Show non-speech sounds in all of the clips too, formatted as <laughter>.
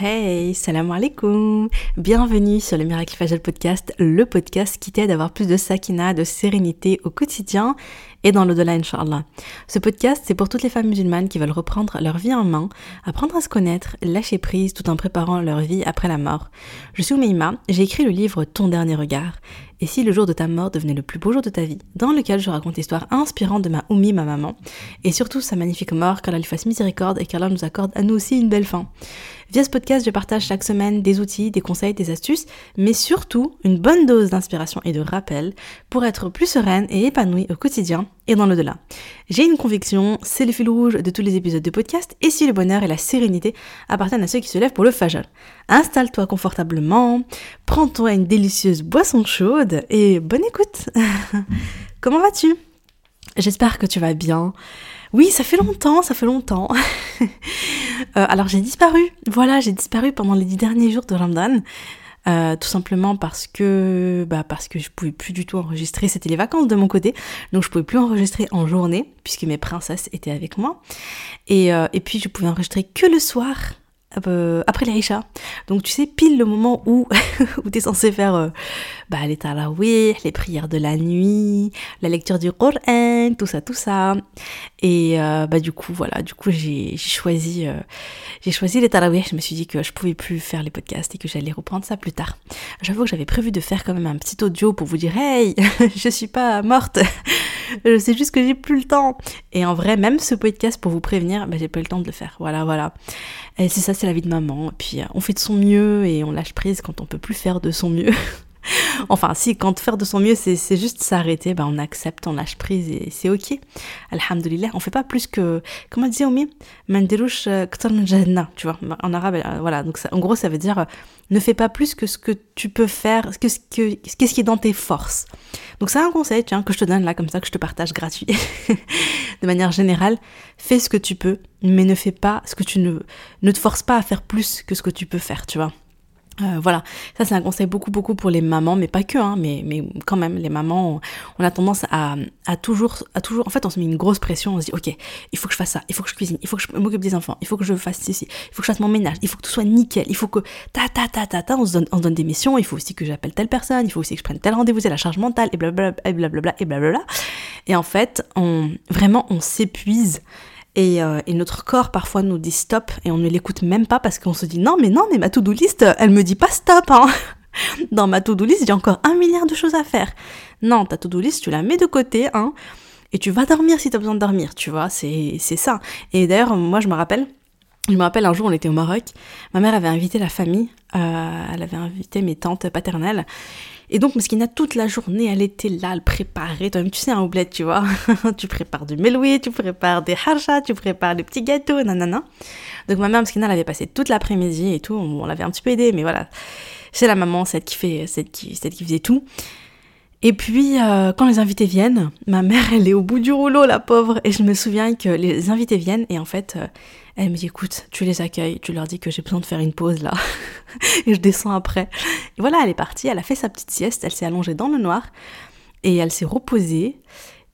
Hey, salam alaikum Bienvenue sur le Miracle Fajal Podcast, le podcast qui t'aide à avoir plus de sakina, de sérénité au quotidien et dans l'au-delà, Inch'Allah. Ce podcast, c'est pour toutes les femmes musulmanes qui veulent reprendre leur vie en main, apprendre à se connaître, lâcher prise tout en préparant leur vie après la mort. Je suis Oumeima, j'ai écrit le livre Ton dernier regard et si le jour de ta mort devenait le plus beau jour de ta vie, dans lequel je raconte l'histoire inspirante de ma Oumi, ma maman, et surtout sa magnifique mort, qu'Allah lui fasse miséricorde et qu'Allah nous accorde à nous aussi une belle fin. Via ce podcast, je partage chaque semaine des outils, des conseils, des astuces, mais surtout une bonne dose d'inspiration et de rappel pour être plus sereine et épanouie au quotidien et dans le-delà. J'ai une conviction, c'est le fil rouge de tous les épisodes de podcast, et si le bonheur et la sérénité appartiennent à ceux qui se lèvent pour le fajol. Installe-toi confortablement, prends-toi une délicieuse boisson chaude et bonne écoute. <laughs> Comment vas-tu? J'espère que tu vas bien. Oui, ça fait longtemps, ça fait longtemps. <laughs> Euh, alors j'ai disparu, voilà, j'ai disparu pendant les dix derniers jours de Ramadan. Euh, tout simplement parce que bah parce que je pouvais plus du tout enregistrer. C'était les vacances de mon côté. Donc je pouvais plus enregistrer en journée puisque mes princesses étaient avec moi. Et, euh, et puis je pouvais enregistrer que le soir euh, après l'Aïcha. Donc tu sais, pile le moment où, <laughs> où tu es censé faire euh, bah, les tarawih, les prières de la nuit, la lecture du Coran, tout ça, tout ça. Et euh, bah du coup, voilà, du coup j'ai choisi, euh, j'ai choisi les tarawih. Je me suis dit que je pouvais plus faire les podcasts et que j'allais reprendre ça plus tard. J'avoue que j'avais prévu de faire quand même un petit audio pour vous dire, hey, <laughs> je suis pas morte. je sais juste que j'ai plus le temps. Et en vrai, même ce podcast pour vous prévenir, bah, j'ai pas eu le temps de le faire. Voilà, voilà. C'est ça, c'est la vie de maman. Et puis euh, on fait de son mieux et on lâche prise quand on peut plus faire de son mieux. <laughs> <laughs> enfin, si, quand faire de son mieux, c'est juste s'arrêter, bah, on accepte, on lâche prise et c'est ok. Alhamdulillah, on fait pas plus que, comment dire Omi Mandirouche euh, tu vois, en arabe, euh, voilà. Donc, en gros, ça veut dire, ne fais pas plus que ce que tu peux faire, que ce que, qu'est-ce qui est dans tes forces. Donc, c'est un conseil, tiens, que je te donne là, comme ça, que je te partage gratuit. <laughs> de manière générale, fais ce que tu peux, mais ne fais pas ce que tu ne, ne te force pas à faire plus que ce que tu peux faire, tu vois. Euh, voilà, ça c'est un conseil beaucoup beaucoup pour les mamans, mais pas que, hein, mais, mais quand même, les mamans, on, a tendance à, à, toujours, à toujours, en fait on se met une grosse pression, on se dit, ok, il faut que je fasse ça, il faut que je cuisine, il faut que je m'occupe des enfants, il faut que je fasse ceci, il faut que je fasse mon ménage, il faut que tout soit nickel, il faut que ta ta ta ta ta, on se donne, on donne des missions, il faut aussi que j'appelle telle personne, il faut aussi que je prenne tel rendez-vous, c'est la charge mentale, et blablabla, et blablabla, et blablabla. Et en fait, on, vraiment, on s'épuise euh, et, notre corps parfois nous dit stop et on ne l'écoute même pas parce qu'on se dit non mais non mais ma to-do list elle me dit pas stop hein. <laughs> Dans ma to-do list a encore un milliard de choses à faire. Non ta to-do list tu la mets de côté hein et tu vas dormir si tu as besoin de dormir tu vois c'est ça. Et d'ailleurs moi je me rappelle je me rappelle un jour, on était au Maroc, ma mère avait invité la famille, euh, elle avait invité mes tantes paternelles, et donc, Meskina, toute la journée, elle était là, elle préparait. Toi-même, tu sais, un oublet, tu vois. <laughs> tu prépares du meloui, tu prépares des harcha, tu prépares des petits gâteaux, nanana. Donc, ma mère, Meskina, elle avait passé toute l'après-midi et tout. On, l'avait un petit peu aidé, mais voilà. C'est la maman, qui, fait, celle qui, celle qui faisait tout. Et puis, euh, quand les invités viennent, ma mère, elle est au bout du rouleau, la pauvre. Et je me souviens que les invités viennent et en fait, euh, elle me dit, écoute, tu les accueilles, tu leur dis que j'ai besoin de faire une pause là. <laughs> et je descends après. Et voilà, elle est partie, elle a fait sa petite sieste, elle s'est allongée dans le noir et elle s'est reposée.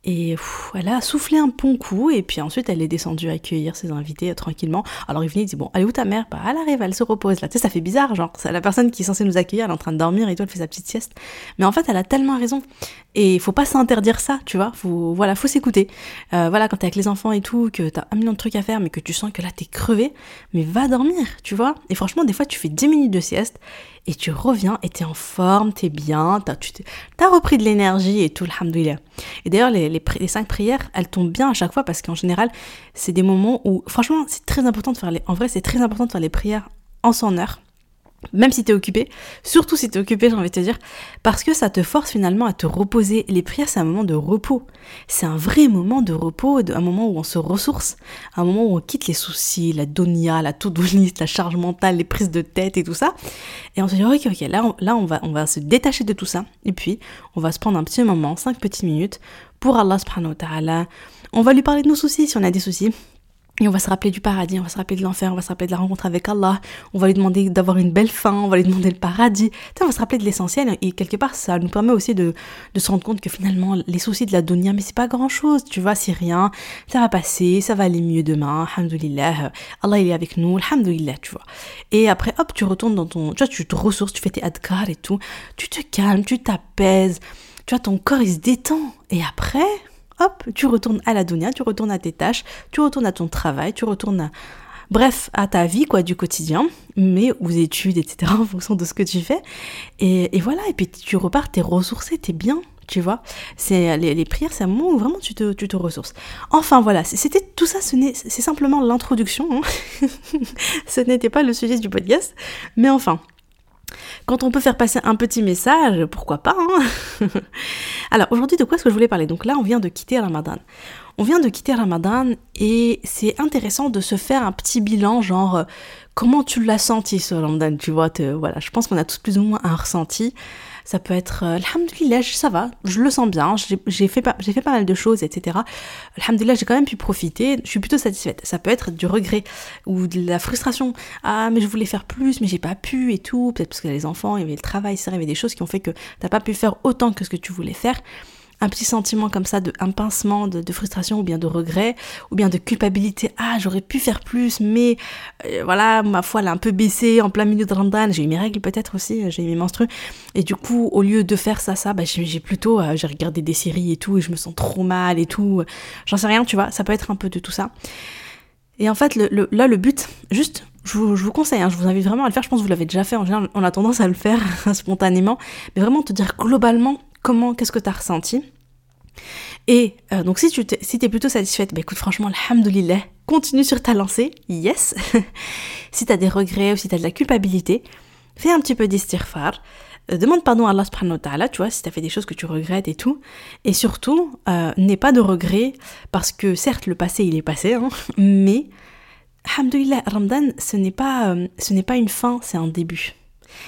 Et elle a soufflé un bon coup, et puis ensuite elle est descendue accueillir ses invités euh, tranquillement. Alors il venait, il dit Bon, est où ta mère? Bah, elle arrive, elle se repose là. Tu sais, ça fait bizarre, genre, la personne qui est censée nous accueillir, elle est en train de dormir et toi, elle fait sa petite sieste. Mais en fait, elle a tellement raison. Et il faut pas s'interdire ça, tu vois. Faut, voilà, faut s'écouter. Euh, voilà, quand t'es avec les enfants et tout, que t'as un million de trucs à faire, mais que tu sens que là t'es crevé, mais va dormir, tu vois. Et franchement, des fois, tu fais 10 minutes de sieste et tu reviens et t'es en forme, t'es bien, t'as, tu repris de l'énergie et tout, alhamdoulilah. Et d'ailleurs, les, les, les, cinq prières, elles tombent bien à chaque fois parce qu'en général, c'est des moments où, franchement, c'est très important de faire les, en vrai, c'est très important de faire les prières en son heure même si tu es occupé, surtout si tu es occupé, j'ai envie de te dire, parce que ça te force finalement à te reposer. Les prières, c'est un moment de repos. C'est un vrai moment de repos, un moment où on se ressource, un moment où on quitte les soucis, la donia, la to-do <laughs> la charge mentale, les prises de tête et tout ça. Et on se dit, ok, ok, là, on, là on, va, on va se détacher de tout ça. Et puis, on va se prendre un petit moment, cinq petites minutes, pour Allah subhanahu wa. On va lui parler de nos soucis si on a des soucis Et on va se rappeler du paradis, on va se rappeler de l'enfer, on va se rappeler de la rencontre avec Allah, on va lui demander d'avoir une belle fin, on va lui demander le paradis. on va se rappeler de l'essentiel et quelque part ça nous permet aussi de, de se rendre compte que finalement les soucis de la dunya, mais c'est pas grand chose, tu vois, c'est rien, ça va passer, ça va aller mieux demain, alhamdoulilah, Allah il est avec nous, alhamdoulilah, tu vois. Et après hop, tu retournes dans ton, tu vois, tu te ressources, tu fais tes adkar et tout, tu te calmes, tu t'apaises, tu vois, ton corps il se détend. Et après, hop, tu retournes à la dunya, tu retournes à tes tâches, tu retournes à ton travail, tu retournes bref, à ta vie, quoi, du quotidien, mais aux études, etc., <laughs> en fonction de ce que tu fais. Et, voilà, et puis tu repars, t'es ressourcé, t'es bien, tu vois. C'est les, prières, c'est un moment où vraiment tu te, tu te ressources. Enfin voilà, c'était tout ça, c'est simplement l'introduction. Hein. <laughs> ce n'était pas le sujet du podcast, mais enfin, quand on peut faire passer un petit message, pourquoi pas hein <laughs> Alors aujourd'hui, de quoi est-ce que je voulais parler? Donc là, on vient de quitter Ramadan. On vient de quitter Ramadan et c'est intéressant de se faire un petit bilan, genre euh, comment tu l'as senti ce Ramadan, tu vois. voilà, je pense qu'on a tous plus ou moins un ressenti. Ça peut être, euh, alhamdoulilah, ça va, je le sens bien, j'ai fait, pas, mal de choses, etc. Alhamdoulilah, j'ai quand même pu profiter, je suis plutôt satisfaite. Ça peut être du regret ou de la frustration. Ah, mais je voulais faire plus, mais j'ai pas pu et tout. Peut-être parce a les enfants, il y avait le travail, ça, il y avait des choses qui ont fait que t'as pas pu faire autant que ce que tu voulais faire un petit sentiment comme ça, de, un pincement de, frustration ou bien de regret ou bien de culpabilité. Ah, j'aurais pu faire plus, mais euh, voilà, ma foi, elle a un peu baissé en plein milieu de Ramadan. J'ai eu mes règles peut-être aussi, euh, j'ai eu mes menstrues. Et du coup, au lieu de faire ça, ça, bah, j'ai plutôt, euh, j'ai regardé des séries et tout, et je me sens trop mal et tout. J'en sais rien, tu vois, ça peut être un peu de tout ça. Et en fait, là, le but, juste, je vous, je vous conseille, hein, je vous invite vraiment à le faire. Je pense que vous l'avez déjà fait. En on a tendance à le faire <laughs> spontanément. Mais vraiment te dire globalement comment, qu'est-ce que tu as ressenti? Et euh, donc si tu si es plutôt satisfaite, bah écoute franchement, alhamdoulilah, continue sur ta lancée, yes. <laughs> si tu as des regrets ou si tu as de la culpabilité, fais un petit peu d'istighfar, euh, demande pardon à Allah subhanahu wa ta'ala, tu vois, si tu as fait des choses que tu regrettes et tout. Et surtout, euh, n'aie pas de regrets, parce que certes, le passé, il est passé, hein, <laughs> mais, alhamdoulilah, Ramadan, ce n'est pas, ce n'est pas une fin, c'est un début.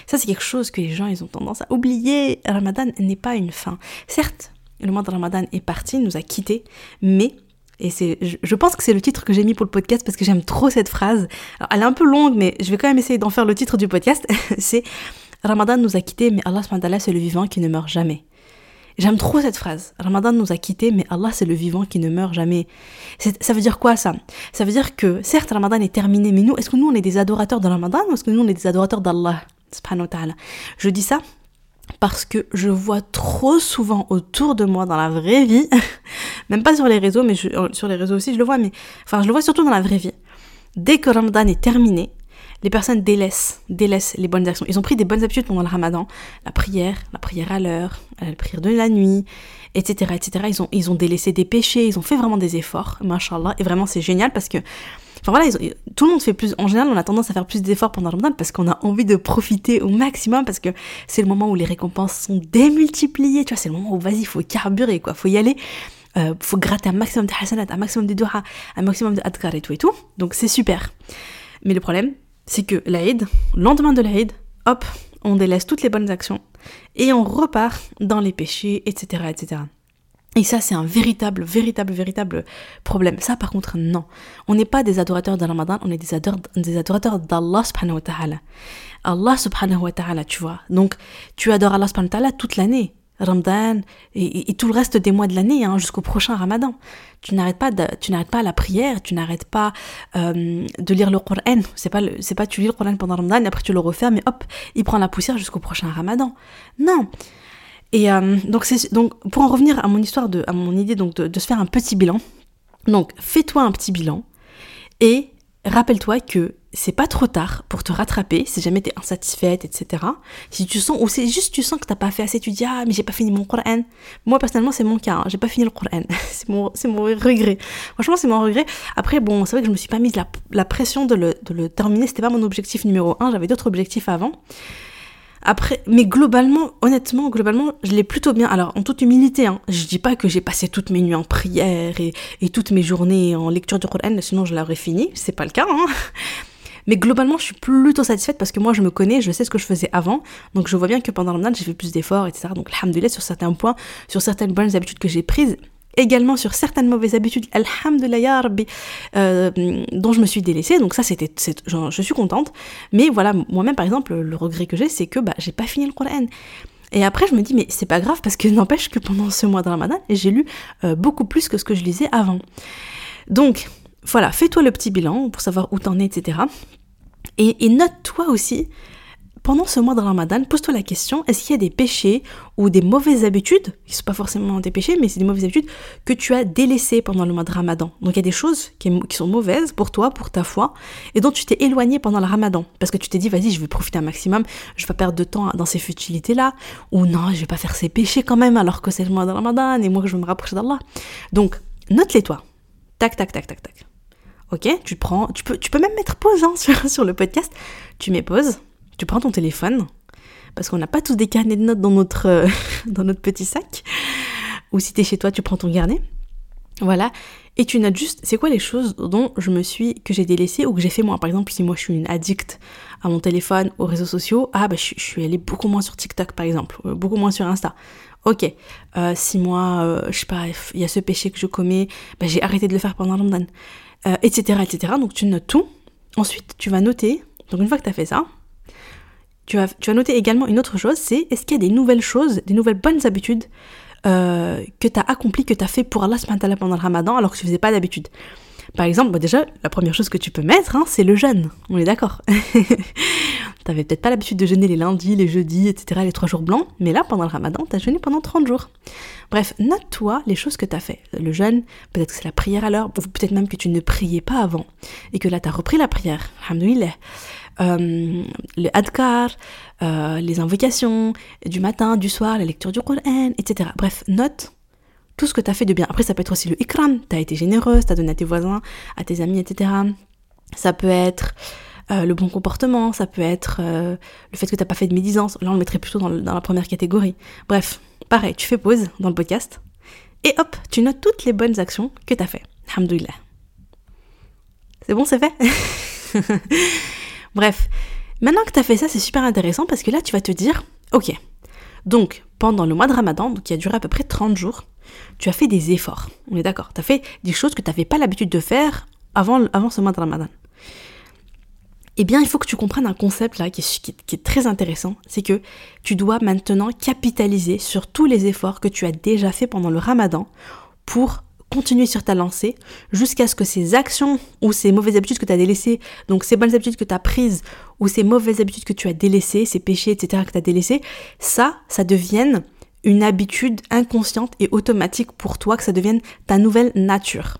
Ça, c'est quelque chose que les gens, ils ont tendance à oublier. Ramadan n'est pas une fin. Certes, le mois de Ramadan est parti, nous a quittés, mais et c'est, je pense que c'est le titre que j'ai mis pour le podcast parce que j'aime trop cette phrase. Alors, elle est un peu longue, mais je vais quand même essayer d'en faire le titre du podcast. <laughs> c'est Ramadan nous a quittés, mais Allah c'est le vivant qui ne meurt jamais. J'aime trop cette phrase. Ramadan nous a quittés, mais Allah c'est le vivant qui ne meurt jamais. Ça veut dire quoi ça? Ça veut dire que certes Ramadan est terminé, mais nous, est-ce que nous on est des adorateurs de Ramadan ou est-ce que nous on est des adorateurs d'Allah Je dis ça parce que je vois trop souvent autour de moi dans la vraie vie, <laughs> même pas sur les réseaux, mais euh, sur les réseaux aussi je le vois, mais enfin je le vois surtout dans la vraie vie. Dès que Ramadan est terminé, les personnes délaissent, délaissent les bonnes actions. Ils ont pris des bonnes habitudes pendant le Ramadan, la prière, la prière à l'heure, la prière de la nuit, etc., etc. Ils ont, ils ont délaissé des péchés, ils ont fait vraiment des efforts, et vraiment c'est génial parce que Enfin voilà, tout le monde fait plus. En général, on a tendance à faire plus d'efforts pendant le parce qu'on a envie de profiter au maximum parce que c'est le moment où les récompenses sont démultipliées. Tu vois, c'est le moment où vas-y, faut carburer quoi, faut y aller. Euh, faut gratter un maximum de hasanat, un maximum de dua, un maximum de adkar et tout et tout. Donc c'est super. Mais le problème, c'est que l'Aïd, lendemain de l'Aïd, hop, on délaisse toutes les bonnes actions et on repart dans les péchés, etc., etc. Et ça, c'est un véritable, véritable, véritable problème. Ça, par contre, non. On n'est pas des adorateurs de Ramadan, on est des adorateurs, des adorateurs d'Allah subhanahu wa ta'ala. Allah subhanahu wa ta'ala, tu vois. Donc, tu adores Allah subhanahu wa ta'ala toute l'année. Ramadan et, tout le reste des mois de l'année hein, jusqu'au prochain Ramadan. Tu n'arrêtes pas, de, tu n'arrêtes pas la prière, tu n'arrêtes pas euh, de lire le Coran. C'est pas, c'est pas tu lis le Coran pendant Ramadan et après tu le refermes et hop, il prend la poussière jusqu'au prochain Ramadan. Non, et euh, donc, pour en revenir à mon histoire, à mon idée donc de, se faire un petit bilan, donc fais-toi un petit bilan et rappelle-toi que c'est pas trop tard pour te rattraper si jamais t'es insatisfaite, etc. Si tu sens, ou c'est juste tu sens que t'as pas fait assez, tu dis ah mais j'ai pas fini mon Coran. Moi personnellement c'est mon cas, hein, j'ai pas fini le Coran, <laughs> c'est mon, mon regret. Franchement c'est mon regret. Après bon c'est vrai que je me suis pas mise la, la pression de le, de le terminer, c'était pas mon objectif numéro un, j'avais d'autres objectifs avant. Après, mais globalement, honnêtement, globalement, je l'ai plutôt bien. Alors, en toute humilité, hein, je dis pas que j'ai passé toutes mes nuits en prière et, toutes mes journées en lecture du Coran, sinon je l'aurais fini. C'est pas le cas, hein. Mais globalement, je suis plutôt satisfaite parce que moi, je me connais, je sais ce que je faisais avant. Donc, je vois bien que pendant le Ramadan, j'ai fait plus d'efforts, etc. Donc, alhamdoulilah, sur certains points, sur certaines bonnes habitudes que j'ai prises. Également sur certaines mauvaises habitudes, alhamdulillah ya rabbi, euh, dont je me suis délaissée. Donc ça, c'était, je suis contente. Mais voilà, moi-même, par exemple, le regret que j'ai, c'est que bah, j'ai pas fini le Coran. Et après, je me dis, mais c'est pas grave parce que <laughs> n'empêche que pendant ce mois de Ramadan, j'ai lu euh, beaucoup plus que ce que je lisais avant. Donc, voilà, fais-toi le petit bilan pour savoir où t'en es, etc. Et, et note-toi aussi pendant ce mois de Ramadan, pose-toi la question, est-ce qu'il y a des péchés ou des mauvaises habitudes, qui ne sont pas forcément des péchés, mais c'est des mauvaises habitudes que tu as délaissées pendant le mois de Ramadan Donc il y a des choses qui, sont mauvaises pour toi, pour ta foi, et dont tu t'es éloigné pendant le Ramadan. Parce que tu t'es dit, vas-y, je vais profiter un maximum, je vais pas perdre de temps dans ces futilités-là, ou non, je vais pas faire ces péchés quand même, alors que c'est le mois de Ramadan, et moi je veux me rapprocher d'Allah. Donc, note-les toi. Tac, tac, tac, tac, tac. Ok, tu prends, tu peux, tu peux même mettre pause hein, <laughs> sur le podcast. Tu mets pause, tu prends ton téléphone, parce qu'on n'a pas tous des carnets de notes dans notre, euh, <laughs> dans notre petit sac, ou si tu es chez toi, tu prends ton carnet. Voilà, et tu notes juste, c'est quoi les choses dont je me suis, que j'ai délaissé ou que j'ai fait moi? Par exemple, si moi je suis une addict à mon téléphone, aux réseaux sociaux, ah bah je, suis allée beaucoup moins sur TikTok par exemple, euh, beaucoup moins sur Insta. Ok, euh, si moi, je sais pas, il y a ce péché que je commets, bah, j'ai arrêté de le faire pendant Ramadan, etc., etc. Donc tu notes tout. Ensuite, tu vas noter. Donc une fois que tu as fait ça, tu vas, tu noter également une autre chose, c'est est-ce qu'il y a des nouvelles choses, des nouvelles bonnes habitudes euh, que tu as accomplies, que tu as fait pour Allah pendant le ramadan alors que tu faisais pas d'habitude? Par exemple, bah déjà, la première chose que tu peux mettre, hein, c'est le jeûne. On est d'accord. <laughs> T'avais peut-être pas l'habitude de jeûner les lundis, les jeudis, etc., les trois jours blancs, mais là, pendant le ramadan, t'as jeûné pendant 30 jours. Bref, note-toi les choses que t'as fait. Le jeûne, peut-être que c'est la prière à l'heure, peut-être même que tu ne priais pas avant, et que là, t'as repris la prière. Alhamdoulilah. Euh, le adkar, euh, les invocations du matin, du soir, la lecture du Coran, etc. Bref, note tout ce que tu as fait de bien. Après, ça peut être aussi le ikram, tu as été généreuse, tu as donné à tes voisins, à tes amis, etc. Ça peut être euh, le bon comportement, ça peut être le fait que tu n'as pas fait de médisance. Là, on le mettrait plutôt dans, dans, la première catégorie. Bref, pareil, tu fais pause dans le podcast et hop, tu notes toutes les bonnes actions que tu as fait. Alhamdoulilah. C'est bon, c'est fait? <laughs> Bref, maintenant que tu as fait ça, c'est super intéressant parce que là, tu vas te dire, ok, donc pendant le mois de Ramadan, qui a duré à peu près 30 jours, tu as fait des efforts. On est d'accord, tu as fait des choses que tu n'avais pas l'habitude de faire avant, avant ce mois de Ramadan. Eh bien, il faut que tu comprennes un concept là qui est, très intéressant, c'est que tu dois maintenant capitaliser sur tous les efforts que tu as déjà fait pendant le Ramadan pour continuer sur ta lancée jusqu'à ce que ces actions ou ces mauvaises habitudes que tu as délaissées, donc ces bonnes habitudes que tu as prises ou ces mauvaises habitudes que tu as délaissées, ces péchés, etc. que tu as délaissés, ça, ça devienne une habitude inconsciente et automatique pour toi, que ça devienne ta nouvelle nature.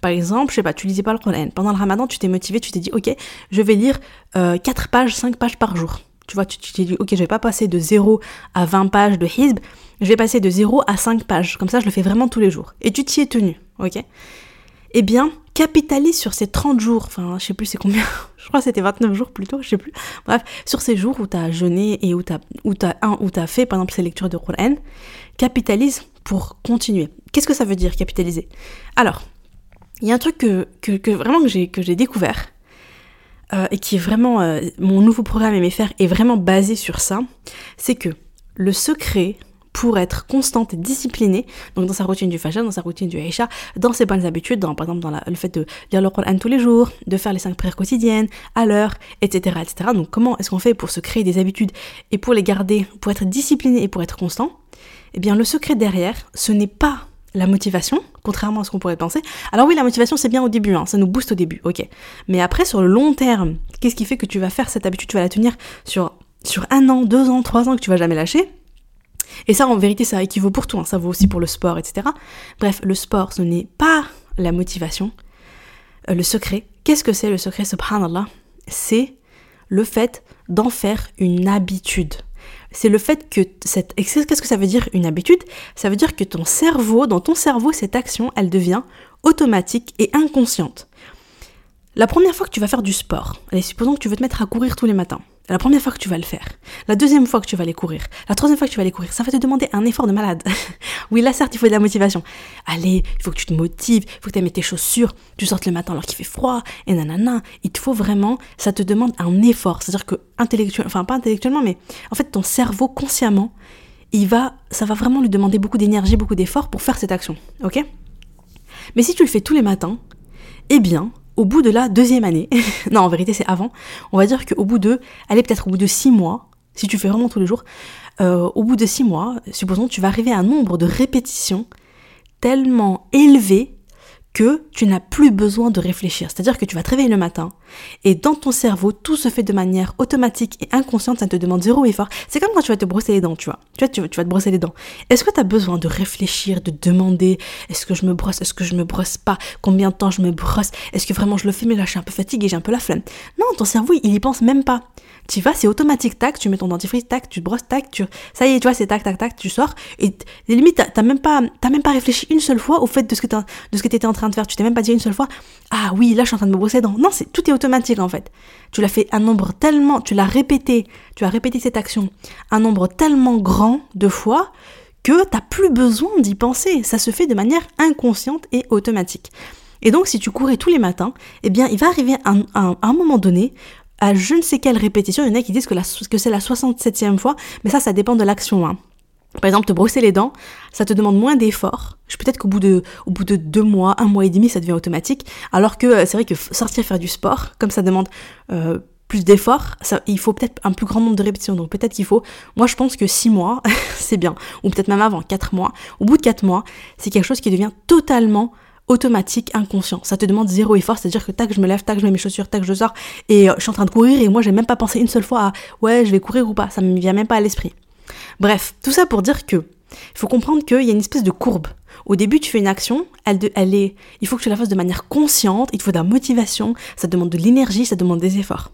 Par exemple, je sais pas, tu lisais pas le Coran. Pendant le ramadan, tu t'es motivé, tu t'es dit, ok, je vais lire 4 euh, pages, 5 pages par jour. Tu vois, tu t'es dit, ok, je vais pas passer de 0 à 20 pages de hizb, je vais passer de 0 à 5 pages. Comme ça, je le fais vraiment tous les jours. Et tu t'y es tenu, ok? Eh bien, capitalise sur ces 30 jours, enfin, je sais plus c'est combien, <laughs> je crois que c'était 29 jours plutôt, je sais plus. Bref, sur ces jours où tu as jeûné et où tu as, fait, par exemple, ces lectures de Qur'an, capitalise pour continuer. Qu'est-ce que ça veut dire, capitaliser? Alors, il y a un truc que, vraiment que j'ai découvert, euh, et qui est vraiment euh, mon nouveau programme faire est vraiment basé sur ça, c'est que le secret pour être constante et disciplinée, donc dans sa routine du Fajr, dans sa routine du Aisha, dans ses bonnes habitudes, dans, par exemple dans le fait de lire le Coran tous les jours, de faire les cinq prières quotidiennes, à l'heure, etc., etc. Donc comment est-ce qu'on fait pour se créer des habitudes et pour les garder, pour être discipliné et pour être constant? Eh bien le secret derrière, ce n'est pas la motivation, contrairement à ce qu'on pourrait penser. Alors oui, la motivation c'est bien au début, hein, ça nous booste au début, ok. Mais après, sur le long terme, qu'est-ce qui fait que tu vas faire cette habitude, tu vas la tenir sur, sur un an, deux ans, trois ans, que tu vas jamais lâcher? Et ça, en vérité, ça équivaut pour tout, hein, ça vaut aussi pour le sport, etc. Bref, le sport, ce n'est pas la motivation. Euh, le secret, qu'est-ce que c'est le secret, subhanallah? C'est le fait d'en faire une habitude c'est le fait que cette... Qu'est-ce que ça veut dire une habitude? Ça veut dire que ton cerveau, dans ton cerveau, cette action, elle devient automatique et inconsciente. La première fois que tu vas faire du sport, allez, supposons que tu veux te mettre à courir tous les matins. La première fois que tu vas le faire, la deuxième fois que tu vas aller courir, la troisième fois que tu vas aller courir, ça va te demander un effort de malade. <laughs> oui, là certes, il faut de la motivation. Allez, il faut que tu te motives, il faut que tu aimes tes chaussures, tu sortes le matin alors qu'il fait froid, et nanana. Il te faut vraiment, ça te demande un effort. C'est-à-dire que intellectuellement, enfin pas intellectuellement, mais en fait ton cerveau consciemment, il va, ça va vraiment lui demander beaucoup d'énergie, beaucoup d'efforts pour faire cette action. Ok? Mais si tu le fais tous les matins, eh bien, au bout de la deuxième année, <laughs> non, en vérité, c'est avant, on va dire qu'au bout de, allez, peut-être au bout de six mois, si tu fais vraiment tous les jours, euh, au bout de six mois, supposons, tu vas arriver à un nombre de répétitions tellement élevé que tu n'as plus besoin de réfléchir. C'est-à-dire que tu vas te réveiller le matin et dans ton cerveau, tout se fait de manière automatique et inconsciente, ça te demande zéro effort. C'est comme quand tu vas te brosser les dents, tu vois. Tu vois, tu, vas te brosser les dents. Est-ce que tu as besoin de réfléchir, de demander est-ce que je me brosse, est-ce que je me brosse pas, combien de temps je me brosse, est-ce que vraiment je le fais, mais là je suis un peu fatiguée, j'ai un peu la flemme. Non, ton cerveau, il y pense même pas. Tu vas, c'est automatique, tac, tu mets ton dentifrice, tac, tu te brosses, tac, tu... ça y est, tu vois, c'est tac, tac, tac, tu sors, et limite, t'as même pas, même pas réfléchi une seule fois au fait de ce que que t'étais en train de faire, tu t'es même pas dit une seule fois, ah oui, là, je suis en train de me brosser les dents. Non, c'est, tout est automatique, en fait. Tu l'as fait un nombre tellement, tu l'as répété, tu as répété cette action un nombre tellement grand de fois que t'as plus besoin d'y penser. Ça se fait de manière inconsciente et automatique. Et donc, si tu courais tous les matins, eh bien, il va arriver à un moment donné à je ne sais quelle répétition, il y en a qui disent que, que c'est la 67e fois, mais ça, ça dépend de l'action. Hein. Par exemple, te brosser les dents, ça te demande moins d'efforts. Peut-être qu'au bout de, bout de deux mois, un mois et demi, ça devient automatique. Alors que euh, c'est vrai que sortir faire du sport, comme ça demande euh, plus d'efforts, il faut peut-être un plus grand nombre de répétitions. Donc peut-être qu'il faut, moi je pense que six mois, <laughs> c'est bien. Ou peut-être même avant, quatre mois. Au bout de quatre mois, c'est quelque chose qui devient totalement automatique, inconscient. Ça te demande zéro effort, c'est-à-dire que tac, je me lève, tac, je mets mes chaussures, tac, je sors, et euh, je suis en train de courir, et moi, j'ai même pas pensé une seule fois à ouais, je vais courir ou pas, ça me vient même pas à l'esprit. Bref, tout ça pour dire que il faut comprendre qu'il y a une espèce de courbe. Au début, tu fais une action, elle, elle est, il faut que tu la fasses de manière consciente, il te faut de la motivation, ça demande de l'énergie, ça demande des efforts.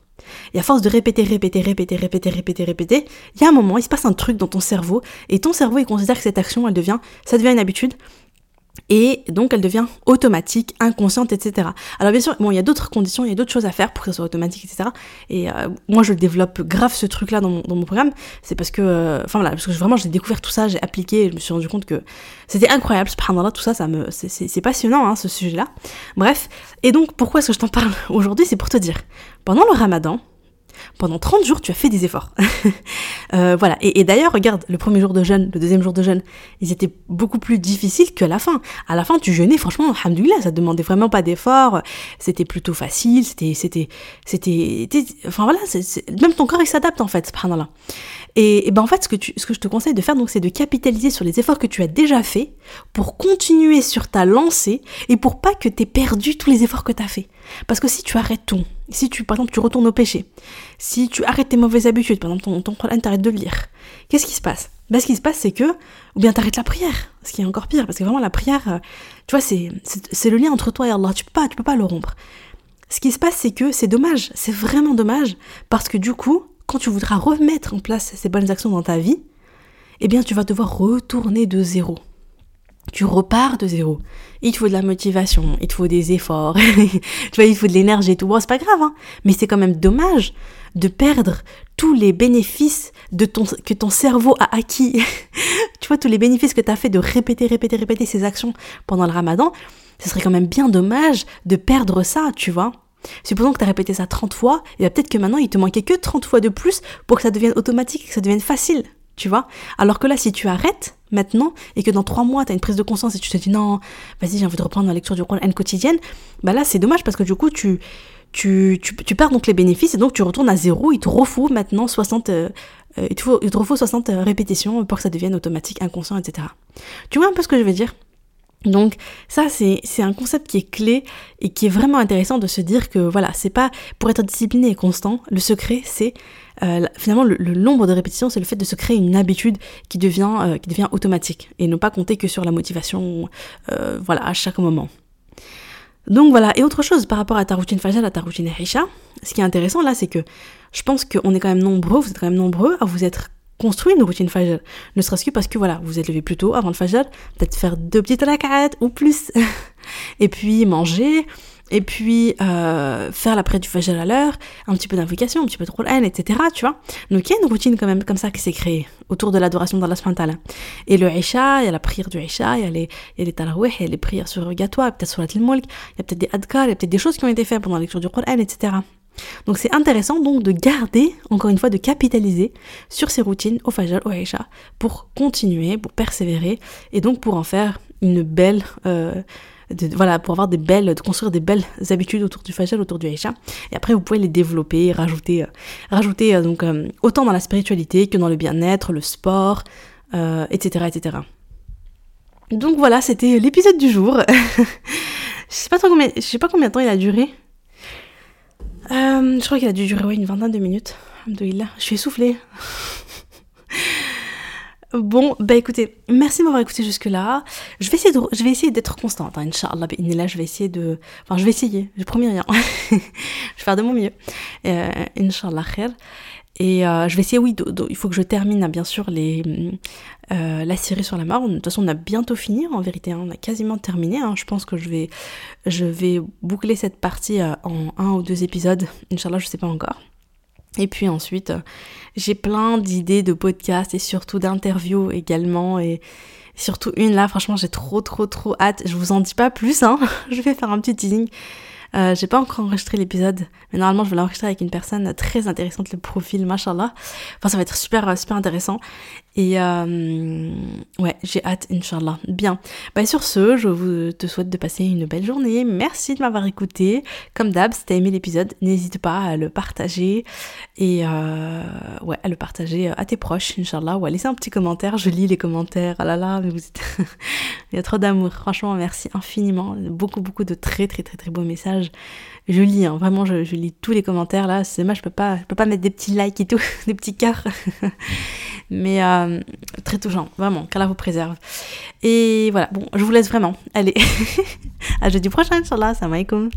Et à force de répéter, répéter, répéter, répéter, répéter, répéter, il y a un moment, il se passe un truc dans ton cerveau, et ton cerveau, il considère que cette action, elle devient, ça devient une habitude, et donc elle devient automatique, inconsciente, etc. Alors bien sûr, bon, il y a d'autres conditions, il y a d'autres choses à faire pour que ça soit automatique, etc. Et euh, moi, je développe grave ce truc-là dans mon, programme. C'est parce que, euh, enfin voilà, parce que vraiment, j'ai découvert tout ça, j'ai appliqué, et je me suis rendu compte que c'était incroyable. Subhanallah, tout ça, ça me, c'est passionnant, hein, ce sujet-là. Bref. Et donc, pourquoi est-ce que je t'en parle aujourd'hui? C'est pour te dire, pendant le ramadan, pendant 30 jours, tu as fait des efforts. <laughs> Euh, voilà. Et, d'ailleurs, regarde, le premier jour de jeûne, le deuxième jour de jeûne, ils étaient beaucoup plus difficiles qu'à la fin. À la fin, tu jeûnais, franchement, alhamdoulilah, ça demandait vraiment pas d'efforts. C'était plutôt facile. C'était, c'était, c'était, enfin voilà, même ton corps, il s'adapte en fait, subhanallah. Et, et ben en fait, ce que, tu, ce que je te conseille de faire, donc, c'est de capitaliser sur les efforts que tu as déjà faits pour continuer sur ta lancée et pour pas que tu aies perdu tous les efforts que tu as faits. Parce que si tu arrêtes tout, si tu, par exemple, tu retournes au péché, si tu arrêtes tes mauvaises habitudes, par exemple, ton, ton problème, t'arrêtes de lire, qu'est-ce qui se passe? Ben, Ce qui se passe, c'est que, ou bien t'arrêtes la prière, ce qui est encore pire, parce que vraiment, la prière, euh, tu vois, c'est, c'est, le lien entre toi et Allah, tu peux pas, tu peux pas le rompre. Ce qui se passe, c'est que c'est dommage, c'est vraiment dommage, parce que du coup, quand tu voudras remettre en place ces bonnes actions dans ta vie, eh bien, tu vas devoir retourner de zéro tu repars de zéro. Il te faut de la motivation, il te faut des efforts, <laughs> tu vois, il te faut de l'énergie et tout. Bon, c'est pas grave, hein, mais c'est quand même dommage de perdre tous les bénéfices que ton cerveau a acquis. <laughs> tu vois, tous les bénéfices que tu as fait de répéter, répéter, répéter ces actions pendant le ramadan. Ce serait quand même bien dommage de perdre ça, tu vois. Supposons que tu as répété ça 30 fois, et peut-être que maintenant il te manquait que 30 fois de plus pour que ça devienne automatique, que ça devienne facile tu vois? Alors que là, si tu arrêtes maintenant et que dans trois mois, tu as une prise de conscience et tu te dis non, vas-y, j'ai envie de reprendre la lecture du Coran quotidienne, bah là, c'est dommage parce que du coup, tu, tu, tu, perds donc les bénéfices et donc tu retournes à zéro, il te refout maintenant 60, euh, euh, il, te faut, il te refaut 60 euh, répétitions pour que ça devienne automatique, inconscient, etc. Tu vois un peu ce que je veux dire? Donc ça c'est un concept qui est clé et qui est vraiment intéressant de se dire que voilà c'est pas pour être discipliné et constant le secret c'est euh, finalement le, nombre de répétitions c'est le fait de se créer une habitude qui devient euh, qui devient automatique et ne pas compter que sur la motivation euh, voilà à chaque moment. Donc voilà et autre chose par rapport à ta routine fajr à ta routine Isha ce qui est intéressant là c'est que je pense qu'on est quand même nombreux vous êtes quand même nombreux à vous être construire une routine fajr. Ne serait-ce que parce que voilà, vous êtes levé plus tôt avant le fajr, peut-être faire deux petites rak'at ou plus. <laughs> et puis manger, et puis euh, faire la prière du fajr à l'heure, un petit peu d'invocation, un petit peu de Qur'an, etc. Tu vois Donc il y a une routine quand même comme ça qui s'est créée autour de l'adoration d'Allah subhanahu Et le Isha, il y a la prière du Isha, il y a les, il y a les tarawih, il y prières peut-être sur la il y a peut-être des adkar, il y a peut-être des choses qui ont été faites pendant la lecture du Qur'an, etc. Donc c'est intéressant donc de garder, encore une fois, de capitaliser sur ces routines au Fajr, au Aisha, pour continuer, pour persévérer, et donc pour en faire une belle... Euh, voilà, pour avoir des belles, de construire des belles habitudes autour du Fajr, autour du Aisha. Et après, vous pouvez les développer, rajouter, euh, rajouter euh, donc autant dans la spiritualité que dans le bien-être, le sport, etc., etc. Donc voilà, c'était l'épisode du jour. <laughs> je sais sais pas combien de temps il a duré. Euh, je crois qu'il a dû durer une vingtaine de minutes. Je suis essoufflée. <laughs> Bon, bah écoutez, merci de m'avoir écouté jusque-là. Je vais essayer, de, je vais essayer d'être constante, hein, Inch'Allah. Là, je vais essayer de. Enfin, je vais essayer, je promets rien. <laughs> je vais faire de mon mieux. Euh, Inch'Allah, khair. Et euh, je vais essayer, oui, il faut que je termine bien sûr euh, la série sur la mort. De toute façon, on a bientôt fini en vérité, hein. on a quasiment terminé. Hein. Je pense que je vais, boucler cette partie euh, en un ou deux épisodes. Inch'Allah, je sais pas encore. Et puis ensuite, j'ai plein d'idées de podcasts et surtout d'interviews également. Et surtout une là, franchement, j'ai trop, trop, trop hâte. Je vous en dis pas plus, hein. <laughs> je vais faire un petit teasing. Euh, j'ai pas encore enregistré l'épisode, mais normalement je vais l'enregistrer avec une personne très intéressante, le profil, machallah. Enfin, ça va être super, super intéressant. Et euh, ouais, j'ai hâte, Inch'Allah. Bien. Bah, sur ce, je vous te souhaite de passer une belle journée. Merci de m'avoir écouté. Comme d'hab, si t'as aimé l'épisode, n'hésite pas à le partager. Et euh, ouais, à le partager à tes proches, Inch'Allah. Ou à laisser un petit commentaire. Je lis les commentaires. Ah là là. <laughs> Il y a trop d'amour. Franchement, merci infiniment. Beaucoup, beaucoup de très, très, très, très beaux messages je lis, hein, vraiment, je, lis tous les commentaires là. C'est moi, je peux pas, je peux pas mettre des petits likes et tout, <laughs> des petits cœurs. <laughs> Mais euh, très touchant, vraiment, qu'Allah vous préserve. Et voilà, bon, je vous laisse vraiment. Allez, <laughs> à jeudi prochain, Inch'Allah, salam alaikum.